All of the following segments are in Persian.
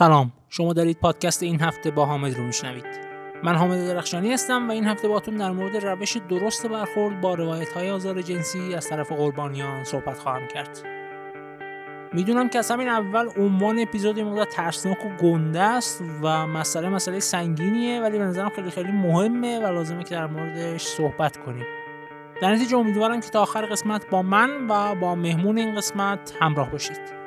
سلام. شما دارید پادکست این هفته با حامد رو میشنوید. من حامد درخشانی هستم و این هفته باتون در مورد روش درست برخورد با روایت های آزار جنسی از طرف قربانیان صحبت خواهم کرد. می‌دونم که از همین اول عنوان اپیزود مقدار ترسناک و گنده است و مسئله مسئله سنگینیه ولی به نظرم خیلی خیلی مهمه و لازمه که در موردش صحبت کنیم. در نتیجه امیدوارم که تا آخر قسمت با من و با مهمون این قسمت همراه باشید.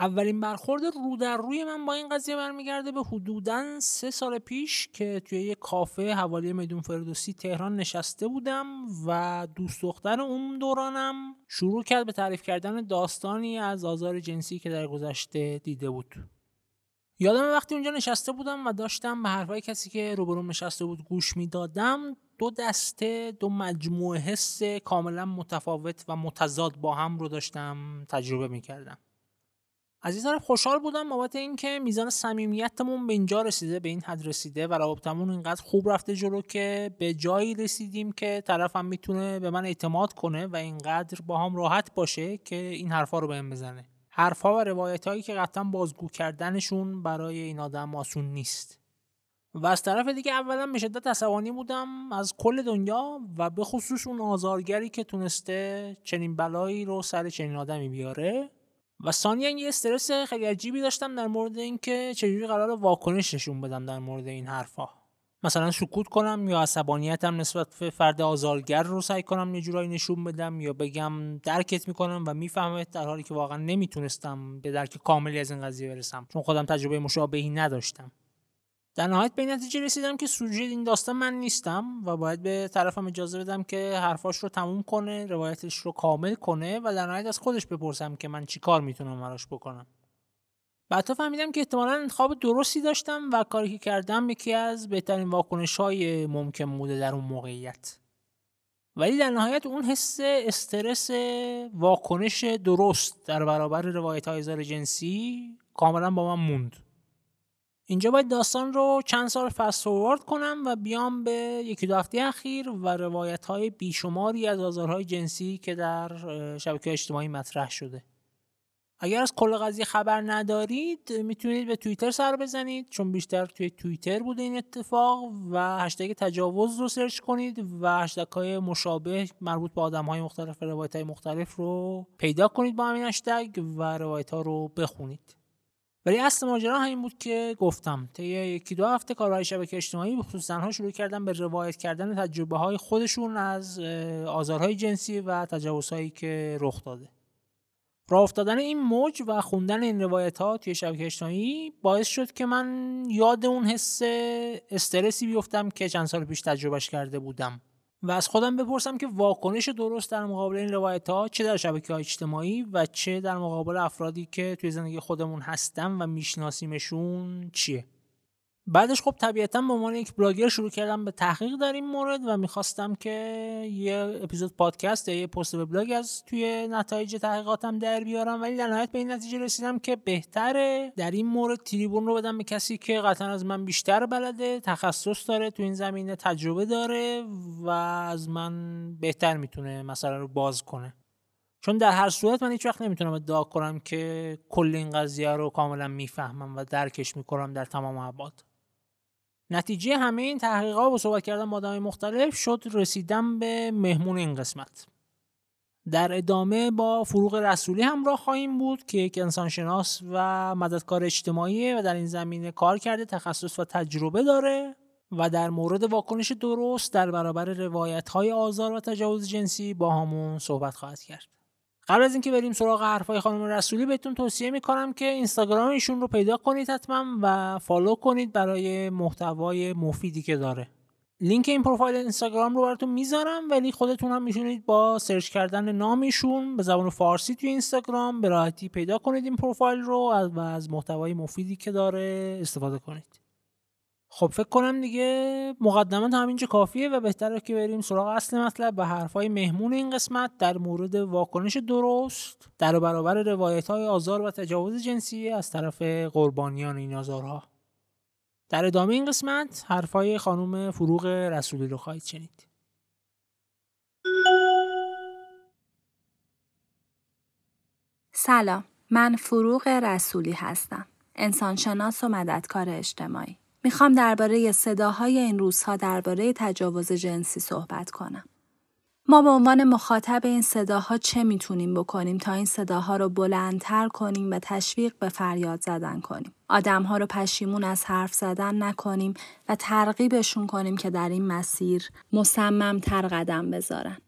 اولین برخورد رو در روی من با این قضیه برمیگرده به حدودا سه سال پیش که توی یه کافه حوالی میدون فردوسی تهران نشسته بودم و دوست دختر اون دورانم شروع کرد به تعریف کردن داستانی از آزار جنسی که در گذشته دیده بود. یادم وقتی اونجا نشسته بودم و داشتم به حرفای کسی که روبروم نشسته بود گوش می‌دادم دو دسته دو مجموعه حس کاملا متفاوت و متضاد با هم رو داشتم تجربه می‌کردم. طرف خوشحال بودم بابت اینکه میزان صمیمیتمون به اینجا رسیده به این حد رسیده و رابطمون اینقدر خوب رفته جلو که به جایی رسیدیم که طرفم می‌تونه به من اعتماد کنه و اینقدر با هم راحت باشه که این حرفا رو بهم بزنه. حرفها و روایت هایی که قطعا بازگو کردنشون برای این آدم آسون نیست. و از طرف دیگه اولا به شدت عصبانی بودم از کل دنیا و به خصوص اون آزارگری که تونسته چنین بلایی رو سر چنین آدمی بیاره. و ثانیا یه استرس خیلی عجیبی داشتم در مورد اینکه چجوری قرار واکنش نشون بدم در مورد این حرفا. مثلا سکوت کنم یا عصبانیتم نسبت به فرد آزارگر رو سعی کنم یه جورایی نشون بدم یا بگم درکت می‌کنم و می‌فهمه در حالی که واقعا نمی‌تونستم به درک کاملی از این قضیه برسم چون خودم تجربه مشابهی نداشتم. در نهایت به نتیجه رسیدم که سوژه این داستان من نیستم و باید به طرفم اجازه بدم که حرفاش رو تموم کنه روایتش رو کامل کنه و در نهایت از خودش بپرسم که من چی کار می‌تونم براش بکنم. بعدا فهمیدم که احتمالا انتخاب درستی داشتم و کاری که کردم یکی از بهترین واکنش های ممکن بوده در اون موقعیت. ولی در نهایت اون حس استرس واکنش درست در برابر روایت های جنسی کاملا با من موند. اینجا باید داستان رو چند سال فست کنم و بیام به یکی دو هفته اخیر و روایت های بیشماری از آزارهای جنسی که در شبکه اجتماعی مطرح شده. اگر از کل قضیه خبر ندارید می‌تونید به توییتر سر بزنید چون بیشتر توی توییتر بوده این اتفاق و هشتگ تجاوز رو سرچ کنید و هشتگ های مشابه مربوط به آدم های مختلف روایت های مختلف رو پیدا کنید با همین هشتگ و روایت ها رو بخونید. ولی اصل ماجرا همین بود که گفتم طی یکی دو هفته کارهای شبکه اجتماعی به خصوص زنها شروع کردن به روایت کردن تجربه های خودشون از آزارهای جنسی و تجاوزهایی که رخ داده. راه افتادن این موج و خوندن این روایت ها توی شبکه اجتماعی باعث شد که من یاد اون حس استرسی بیفتم که چند سال پیش تجربهش کرده بودم. و از خودم بپرسم که واکنش درست در مقابل این روایت ها چه در شبکه های اجتماعی و چه در مقابل افرادی که توی زندگی خودمون هستن و میشناسیمشون چیه؟ بعدش خب طبیعتا به عنوان یک بلاگر شروع کردم به تحقیق در این مورد و می‌خواستم که یه اپیزود پادکست یا یه پست وبلاگ از توی نتایج تحقیقاتم در بیارم. ولی در نهایت به این نتیجه رسیدم که بهتره در این مورد تریبون رو بدم به کسی که قطعا از من بیشتر بلده تخصص داره تو این زمینه تجربه داره و از من بهتر می‌تونه مثلا رو باز کنه. چون در هر صورت من هیچ وقت نمی‌تونم ادعا کنم که کل این قضیه رو کاملا می‌فهمم و درکش می‌کنم در تمام ابعاد. نتیجه همه این تحقیقات و صحبت کردن با آدمای مختلف شد رسیدم به مهمون این قسمت. در ادامه با فروغ رسولی همراه خواهیم بود که یک انسانشناس و مددکار اجتماعی و در این زمینه کار کرده تخصص و تجربه داره و در مورد واکنش درست در برابر روایت های آزار و تجاوز جنسی با همون صحبت خواهد کرد. قبل از اینکه بریم سراغ حرفای خانم رسولی بهتون توصیه می‌کنم که اینستاگرام ایشون رو پیدا کنید حتما و فالو کنید برای محتوای مفیدی که داره. لینک این پروفایل اینستاگرام رو براتون می‌ذارم ولی خودتون هم می‌تونید با سرچ کردن نامشون به زبان فارسی توی اینستاگرام به راحتی پیدا کنید این پروفایل رو و از محتوای مفیدی که داره استفاده کنید. خب فکر کنم دیگه مقدمات همینجا کافیه و بهتره که بریم سراغ اصل مطلب و حرفای مهمون این قسمت در مورد واکنش درست در برابر روایت های آزار و تجاوز جنسی از طرف قربانیان این آزارها. در ادامه این قسمت حرفای خانم فروغ رسولی رو خواهید شنید. سلام من فروغ رسولی هستم انسانشناس و مددکار اجتماعی. می‌خوام درباره صداهای این روزها درباره تجاوز جنسی صحبت کنم ما به عنوان مخاطب این صداها چه می‌تونیم بکنیم تا این صداها رو بلندتر کنیم و تشویق به فریاد زدن کنیم. آدمها رو پشیمون از حرف زدن نکنیم و ترغیبشون کنیم که در این مسیر مصممتر قدم بذارن.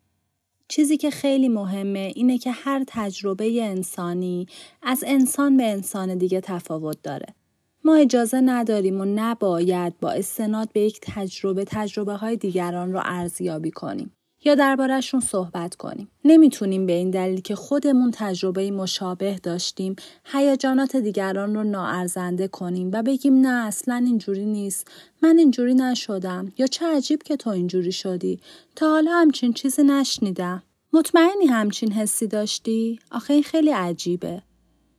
چیزی که خیلی مهمه اینه که هر تجربه انسانی از انسان به انسان دیگه تفاوت داره. ما اجازه نداریم و نباید با استناد به یک تجربه تجربه های دیگران رو ارزیابی کنیم. یا دربارهشون صحبت کنیم. نمی‌تونیم به این دلیل که خودمون تجربه مشابه داشتیم هیجانات دیگران رو ناارزنده کنیم و بگیم نه اصلا اینجوری نیست من اینجوری نشدم یا چه عجیب که تو اینجوری شدی تا حالا همچین چیزی نشنیدم مطمئنی همچین حسی داشتی آخه این خیلی عجیبه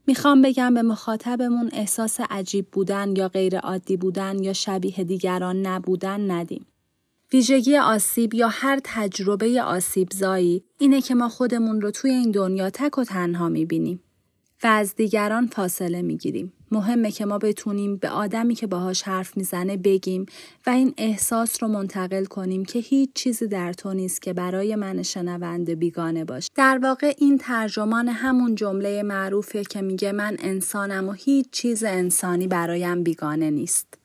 می‌خوام بگم به مخاطبمون احساس عجیب بودن یا غیر عادی بودن یا شبیه دیگران نبودن ندیم ویژگی آسیب یا هر تجربه آسیب زایی اینه که ما خودمون رو توی این دنیا تک و تنها می‌بینیم و از دیگران فاصله می‌گیریم. مهمه که ما بتونیم به آدمی که باهاش حرف می‌زنه بگیم و این احساس رو منتقل کنیم که هیچ چیزی در تو نیست که برای من شنونده بیگانه باشه. در واقع این ترجمان همون جمله معروفه که میگه من انسانم و هیچ چیز انسانی برایم بیگانه نیست.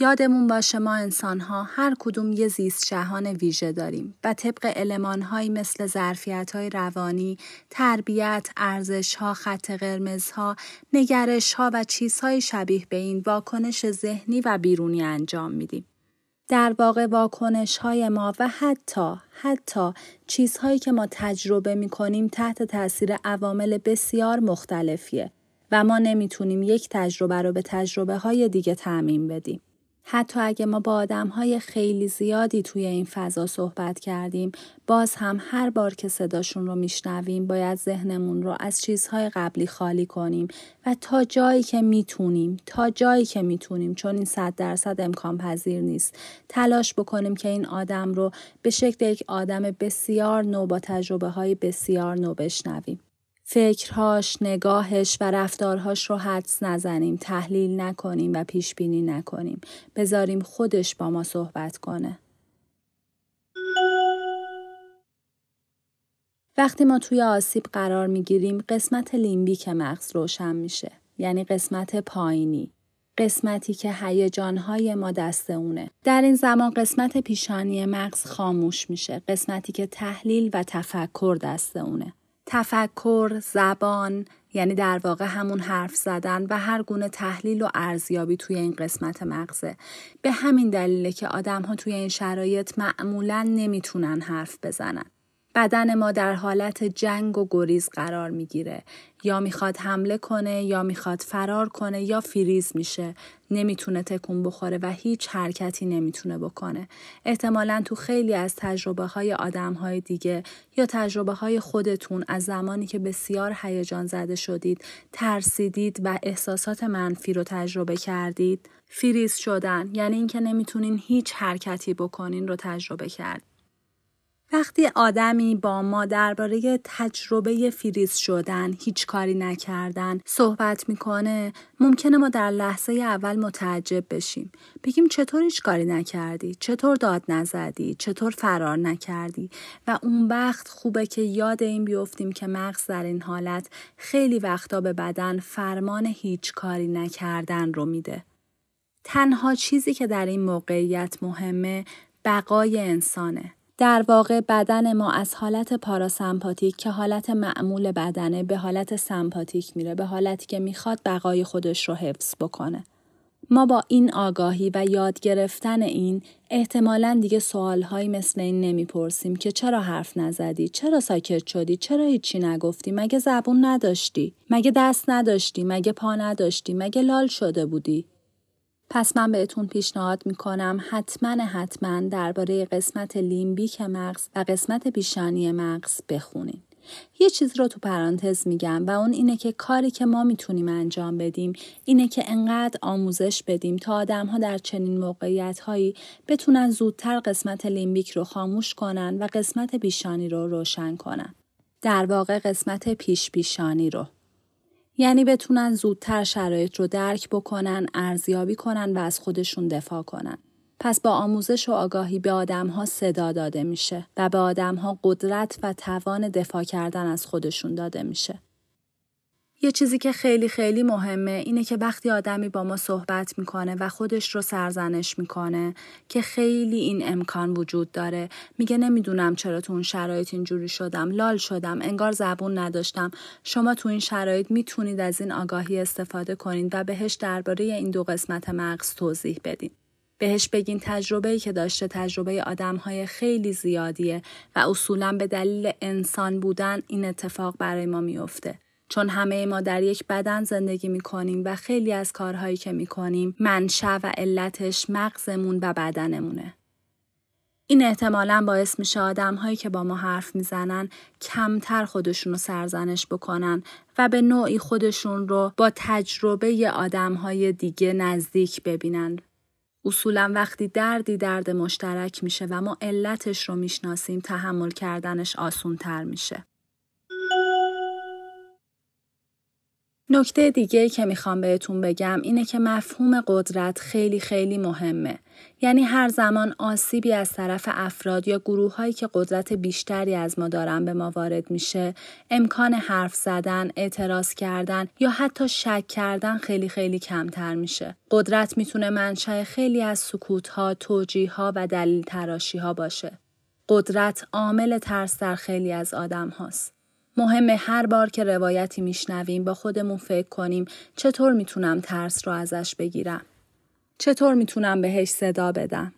یادمون باشه ما انسانها هر کدوم یه زیست جهان ویژه داریم و طبق المانهایی مثل ظرفیت های روانی، تربیت، ارزش ها، خط قرمز ها، نگرش ها و چیزهای شبیه به این واکنش ذهنی و بیرونی انجام میدیم. در واقع واکنش های ما و حتی حتی چیزهایی که ما تجربه می کنیم تحت تاثیر عوامل بسیار مختلفیه و ما نمی‌تونیم یک تجربه رو به تجربه های دیگه تعمین بدیم. حتی اگه ما با آدم های خیلی زیادی توی این فضا صحبت کردیم باز هم هر بار که صداشون رو میشنویم باید ذهنمون رو از چیزهای قبلی خالی کنیم و تا جایی که می‌تونیم تا جایی که می‌تونیم چون این صد درصد امکان پذیر نیست تلاش بکنیم که این آدم رو به شکل یک آدم بسیار نو با تجربه های بسیار نو بشنویم. فکرهاش، نگاهش و رفتارهاش رو حدس نزنیم، تحلیل نکنیم و پیش بینی نکنیم. بذاریم خودش با ما صحبت کنه. وقتی ما توی آسیب قرار می‌گیریم قسمت لیمبیک مغز روشن میشه. یعنی قسمت پایینی. قسمتی که هیجانهای ما دست اونه. در این زمان قسمت پیشانی مغز خاموش میشه. قسمتی که تحلیل و تفکر دست اونه. تفکر، زبان، یعنی در واقع همون حرف زدن و هر گونه تحلیل و ارزیابی توی این قسمت مغزه. به همین دلیله که آدم ها توی این شرایط معمولا نمی‌تونن حرف بزنن. بدن ما در حالت جنگ و گریز قرار می‌گیره. یا می‌خواد حمله کنه یا می‌خواد فرار کنه یا فریز میشه. نمی‌تونه تکون بخوره و هیچ حرکتی نمی‌تونه بکنه. احتمالا تو خیلی از تجربه های آدم های دیگه یا تجربه های خودتون از زمانی که بسیار هیجان زده شدید ترسیدید و احساسات منفی رو تجربه کردید. فریز شدن یعنی اینکه نمی‌تونین هیچ حرکتی بکنین رو تجربه کرد وقتی آدمی با ما درباره تجربه فریز شدن هیچ کاری نکردن صحبت می‌کنه ممکنه ما در لحظه اول متعجب بشیم. بگیم چطور هیچ کاری نکردی؟ چطور داد نزدی؟ چطور فرار نکردی؟ و اون وقت خوبه که یاد این بیفتیم که مغز در این حالت خیلی وقتا به بدن فرمان هیچ کاری نکردن رو میده. تنها چیزی که در این موقعیت مهمه بقای انسانه. در واقع بدن ما از حالت پاراسمپاتیک که حالت معمول بدنه به حالت سمپاتیک میره به حالتی که می‌خواد بقای خودش رو حفظ بکنه. ما با این آگاهی و یاد گرفتن این احتمالا دیگه سوالهایی مثل این نمی‌پرسیم که چرا حرف نزدی؟ چرا ساکت شدی؟ چرا هیچی نگفتی؟ مگه زبون نداشتی؟ مگه دست نداشتی؟ مگه پا نداشتی؟ مگه لال شده بودی؟ پس من بهتون پیشنهاد می‌کنم حتما حتما درباره قسمت لیمبیک مغز و قسمت پیشانی مغز بخونین. یه چیز رو تو پرانتز میگم و اون اینه که کاری که ما می‌تونیم انجام بدیم اینه که انقدر آموزش بدیم تا آدم ها در چنین موقعیت هایی بتونن زودتر قسمت لیمبیک رو خاموش کنن و قسمت پیشانی رو روشن کنن. در واقع قسمت پیش پیشانی رو. یعنی بتونن زودتر شرایط رو درک بکنن، ارزیابی کنن و از خودشون دفاع کنن. پس با آموزش و آگاهی به آدمها صدا داده میشه و به آدمها قدرت و توان دفاع کردن از خودشون داده میشه. یه چیزی که خیلی خیلی مهمه اینه که وقتی آدمی با ما صحبت می‌کنه و خودش رو سرزنش می‌کنه که خیلی این امکان وجود داره. میگه نمی‌دونم چرا تو اون شرایط اینجوری شدم لال شدم انگار زبون نداشتم. شما تو این شرایط می‌تونید از این آگاهی استفاده کنید و بهش درباره این دو قسمت مغز توضیح بدین. بهش بگین تجربه‌ای که داشته تجربه آدمهای خیلی زیادیه و اصولا به دلیل انسان بودن این اتفاق برای ما میفته. چون همه ما در یک بدن زندگی می کنیم و خیلی از کارهایی که می کنیم منشأ و علتش مغزمون و بدنمونه. این احتمالا باعث میشه آدم هایی که با ما حرف می‌زنن کمتر خودشون رو سرزنش بکنن و به نوعی خودشون رو با تجربه آدم های دیگه نزدیک ببینن اصولا وقتی دردی درد مشترک میشه و ما علتش رو می‌شناسیم تحمل کردنش آسون تر میشه. نکته دیگه که می‌خوام بهتون بگم اینه که مفهوم قدرت خیلی خیلی مهمه. یعنی هر زمان آسیبی از طرف افراد یا گروه هایی که قدرت بیشتری از ما دارن به ما وارد میشه، امکان حرف زدن، اعتراض کردن یا حتی شک کردن خیلی خیلی کمتر میشه. قدرت می‌تونه منشأ خیلی از سکوت ها، توجیه ها و دلیل تراشی ها باشه. قدرت عامل ترس در خیلی از آدم هاست. مهمه هر بار که روایتی میشنویم با خودمون فکر کنیم چطور می‌تونم ترس رو ازش بگیرم. چطور می‌تونم بهش صدا بدم؟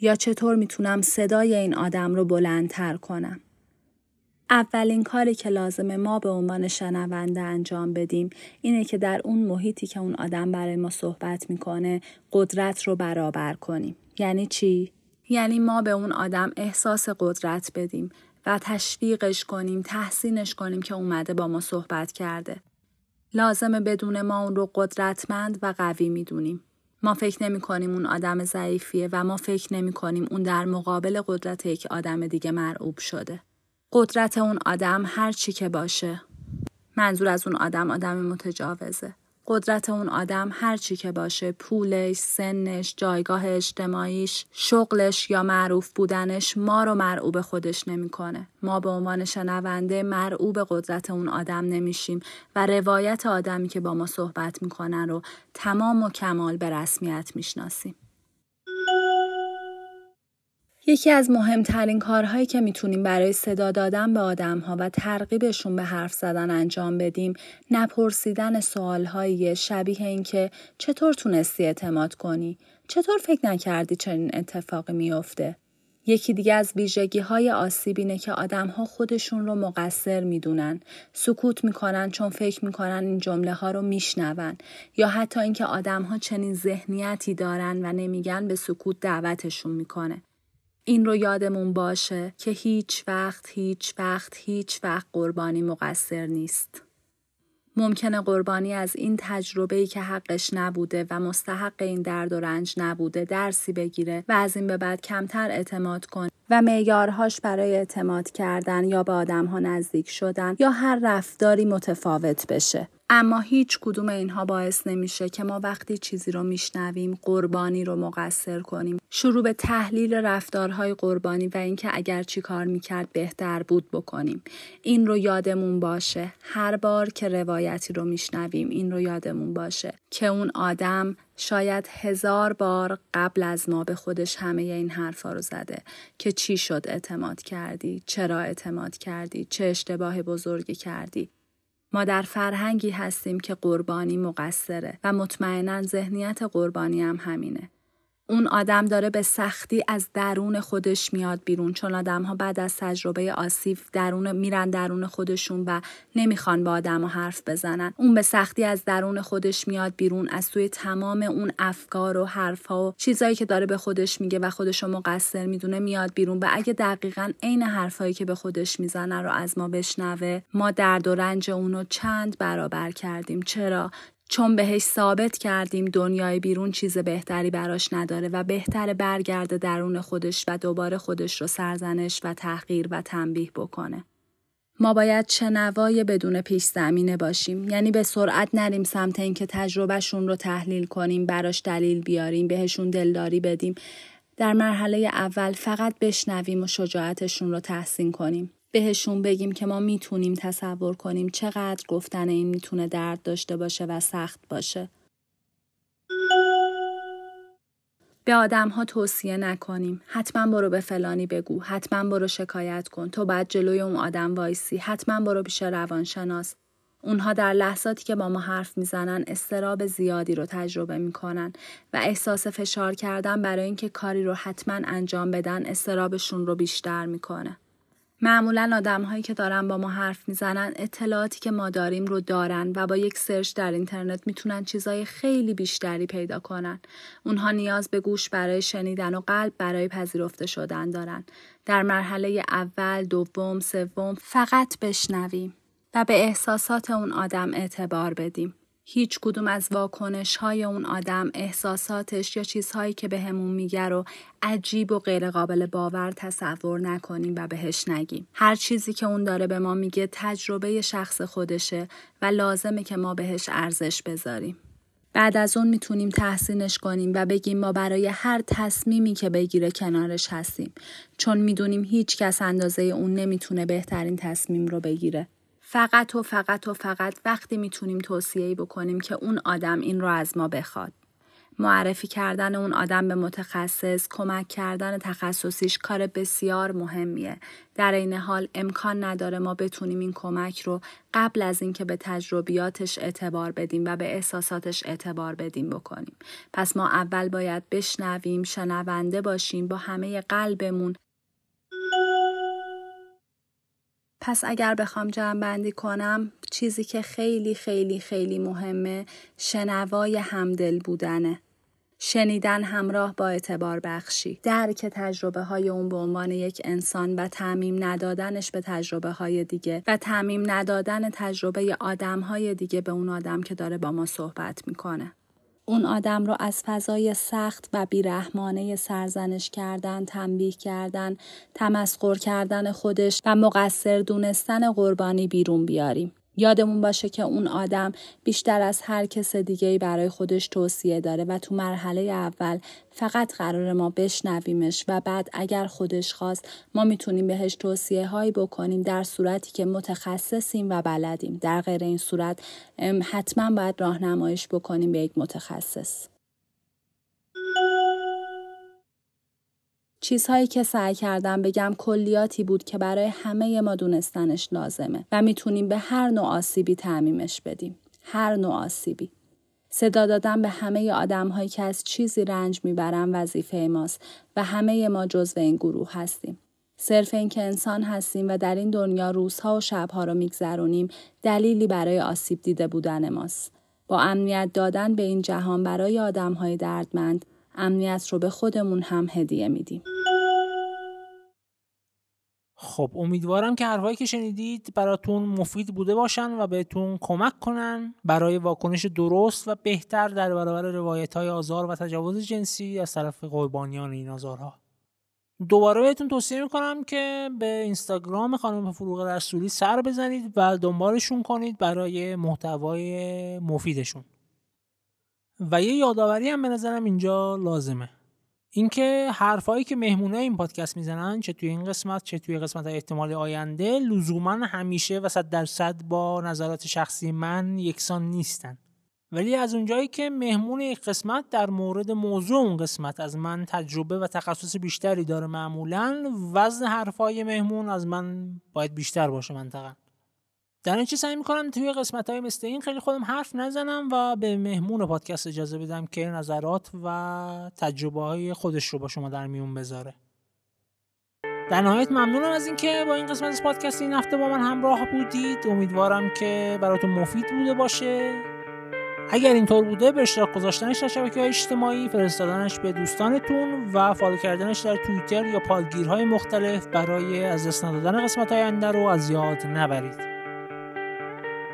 یا چطور می‌تونم صدای این آدم رو بلندتر کنم؟ اولین کاری که لازمه ما به عنوان شنونده انجام بدیم اینه که در اون محیطی که اون آدم برای ما صحبت می‌کنه قدرت رو برابر کنیم. یعنی چی؟ یعنی ما به اون آدم احساس قدرت بدیم و تشویقش کنیم تحسینش کنیم که اومده با ما صحبت کرده. لازمه بدون ما اون رو قدرتمند و قوی می‌دونیم. ما فکر نمی کنیم اون آدم ضعیفیه و ما فکر نمی کنیم اون در مقابل قدرت یک آدم دیگه مرعوب شده. قدرت اون آدم هر چی که باشه. منظور از اون آدم آدم متجاوزه. قدرت اون آدم هر چی که باشه پولش، سنش، جایگاه اجتماعیش، شغلش یا معروف بودنش ما رو مرعوب خودش نمی‌کنه. ما به عنوان شنونده مرعوب قدرت اون آدم نمیشیم و روایت آدمی که با ما صحبت می‌کنن رو تمام و کمال به رسمیت می‌شناسیم. یکی از مهمترین کارهایی که می‌تونیم برای صدا دادن به آدمها و ترغیبشون به حرف زدن انجام بدیم نپرسیدن سوالهایی شبیه این که چطور تونستی اعتماد کنی؟ چطور فکر نکردی چنین اتفاقی میافته؟ یکی دیگه از ویژگی های آسیب اینه که آدم ها خودشون رو مقصر می‌دونن سکوت می‌کنن چون فکر می‌کنن این جمله ها رو میشنون یا حتی اینکه آدم ها چنین ذهنیتی دارن و نمیگن به سکوت دعوتشون می‌کنه این رو یادمون باشه که هیچ وقت هیچ وقت هیچ وقت قربانی مقصر نیست. ممکنه قربانی از این تجربه‌ای که حقش نبوده و مستحق این درد و رنج نبوده درسی بگیره و از این به بعد کمتر اعتماد کنه و معیارهاش برای اعتماد کردن یا به آدمها نزدیک شدن یا هر رفتاری متفاوت بشه. اما هیچ کدوم اینها باعث نمیشه که ما وقتی چیزی رو میشنویم قربانی رو مقصر کنیم. شروع به تحلیل رفتارهای قربانی و اینکه اگر چی کار می‌کرد بهتر بود بکنیم. این رو یادمون باشه. هر بار که روایتی رو میشنویم این رو یادمون باشه که اون آدم شاید هزار بار قبل از ما به خودش همه این حرفا رو زده که چی شد اعتماد کردی چرا اعتماد کردی چه اشتباه بزرگی کردی. ما در فرهنگی هستیم که قربانی مقصره و مطمئنا ذهنیت قربانی هم همینه. اون آدم داره به سختی از درون خودش میاد بیرون. چون آدم ها بعد از تجربه آسیب درون میرن درون خودشون و نمی‌خوان با آدم ها حرف بزنن. اون به سختی از درون خودش میاد بیرون از توی تمام اون افکار و حرفها و چیزایی که داره به خودش میگه و خودش رو مقصر می‌دونه میاد بیرون. و اگه دقیقا عین حرفایی که به خودش می‌زنه رو از ما بشنوه ما درد و رنج اونو چند برابر کردیم. چرا؟ چون بهش ثابت کردیم دنیای بیرون چیز بهتری براش نداره و بهتر برگرده درون خودش و دوباره خودش رو سرزنش و تحقیر و تنبیه بکنه. ما باید شنوای بدون پیش زمینه باشیم. یعنی به سرعت نریم سمت اینکه تجربهشون رو تحلیل کنیم براش دلیل بیاریم بهشون دلداری بدیم. در مرحله اول فقط بشنویم و شجاعتشون رو تحسین کنیم. بهشون بگیم که ما می‌تونیم تصور کنیم چقدر گفتن این می‌تونه درد داشته باشه و سخت باشه به آدم ها توصیه نکنیم. حتما برو به فلانی بگو. حتما برو شکایت کن. تو بعد جلوی اون آدم وایسی. حتما برو پیش روانشناس. اونها در لحظاتی که با ما حرف می‌زنن استراب زیادی رو تجربه می‌کنن و احساس فشار کردن برای اینکه کاری رو حتما انجام بدن استرابشون رو بیشتر می‌کنه. معمولا آدم هایی که دارن با ما حرف می‌زنن اطلاعاتی که ما داریم رو دارن و با یک سرچ در اینترنت می‌تونن چیزای خیلی بیشتری پیدا کنن. اونها نیاز به گوش برای شنیدن و قلب برای پذیرفته شدن دارن. در مرحله اول، دوم، سوم فقط بشنویم و به احساسات اون آدم اعتبار بدیم. هیچ کدوم از واکنش های اون آدم احساساتش یا چیزهایی که به همون میگه رو عجیب و غیر قابل باور تصور نکنیم و بهش نگیم. هر چیزی که اون داره به ما میگه تجربه شخص خودشه و لازمه که ما بهش ارزش بذاریم. بعد از اون می‌تونیم تحسینش کنیم و بگیم ما برای هر تصمیمی که بگیره کنارش هستیم چون می‌دونیم هیچ کس اندازه اون نمی‌تونه بهترین تصمیم رو بگیره. فقط و فقط و فقط وقتی می‌تونیم توصیه‌ای بکنیم که اون آدم این رو از ما بخواد. معرفی کردن اون آدم به متخصص، کمک کردن تخصصیش کار بسیار مهمیه. در این حال امکان نداره ما بتونیم این کمک رو قبل از اینکه به تجربیاتش اعتبار بدیم و به احساساتش اعتبار بدیم بکنیم. پس ما اول باید بشنویم، شنونده باشیم با همه قلبمون پس اگر بخوام جمع بندی کنم چیزی که خیلی خیلی خیلی مهمه شنوای همدل بودنه. شنیدن همراه با اعتبار بخشی درک تجربه های اون به عنوان یک انسان و تعمیم ندادنش به تجربه های دیگه و تعمیم ندادن تجربه آدم های دیگه به اون آدم که داره با ما صحبت می‌کنه. اون آدم رو از فضای سخت و بیرحمانه سرزنش کردن، تنبیه کردن، تمسخر کردن خودش و مقصر دونستن قربانی بیرون بیاریم. یادمون باشه که اون آدم بیشتر از هر کس دیگه برای خودش توصیه داره و تو مرحله اول فقط قرار ما بشنویمش و بعد اگر خودش خواست ما می‌تونیم بهش توصیه هایی بکنیم در صورتی که متخصصیم و بلدیم. در غیر این صورت حتما باید راهنماییش بکنیم به یک متخصص. چیزهایی که سعی کردم بگم کلیاتی بود که برای همه ما دونستنش لازمه و می‌تونیم به هر نوع آسیبی تعمیمش بدیم. هر نوع آسیبی. صدا دادن به همه آدم هایی که از چیزی رنج می‌برن وظیفه ماست و همه ما جزو این گروه هستیم. صرف اینکه انسان هستیم و در این دنیا روزها و شبها رو میگذرونیم دلیلی برای آسیب دیده بودن ماست. با امنیت دادن به این جهان برای آدم های دردمند امنیت رو به خودمون هم هدیه میدیم. خب امیدوارم که حرفایی که شنیدید براتون مفید بوده باشن و بهتون کمک کنن برای واکنش درست و بهتر در برابر روایت های آزار و تجاوز جنسی از طرف قربانیان این آزارها دوباره بهتون توصیه می‌کنم که به اینستاگرام خانم فروغ رسولی سر بزنید و دنبالشون کنید برای محتوای مفیدشون و یه یادآوری هم به نظرم اینجا لازمه. اینکه حرفایی که مهمونه این پادکست می‌زنن چه توی این قسمت چه توی قسمت احتمال آینده لزوما همیشه و صد درصد با نظرات شخصی من یکسان نیستن. ولی از اونجایی که مهمون یک قسمت در مورد موضوع اون قسمت از من تجربه و تخصص بیشتری داره معمولا وزن حرفای مهمون از من باید بیشتر باشه منطقا. در این سعی می‌کنم توی قسمت های مثل این خیلی خودم حرف نزنم و به مهمون پادکست اجازه بدم که نظرات و تجربه های خودش رو با شما در میون بذاره. در نهایت ممنونم از اینکه با این قسمت از پادکست این هفته با من همراه بودید. امیدوارم که براتون مفید بوده باشه. اگر اینطور بوده به اشتراک گذاشتنش در شبکه های اجتماعی فرستادنش به دوستانتون و فالو کردنش در توییتر یا پادگیرهای مختلف برای از دست ندادن قسمت آینده رو از یاد نبرید.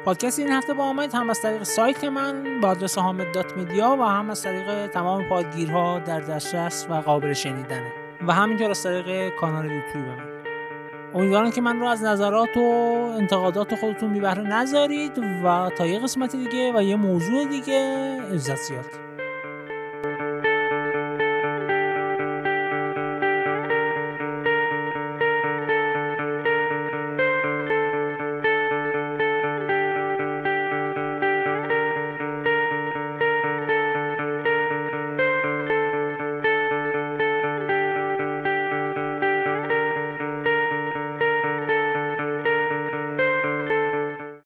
پادکست این هفته با آمد هم از طریق سایت من با آدرس حامد و هم از طریق تمام پادگیرها در دسترس و قابل شنیدنه و همینطور از طریق کانال یوتیوب من. امیدوارم که من رو از نظرات و انتقادات خودتون بی بهره نذارید و تا یه قسمت دیگه و یه موضوع دیگه عزت زیاد.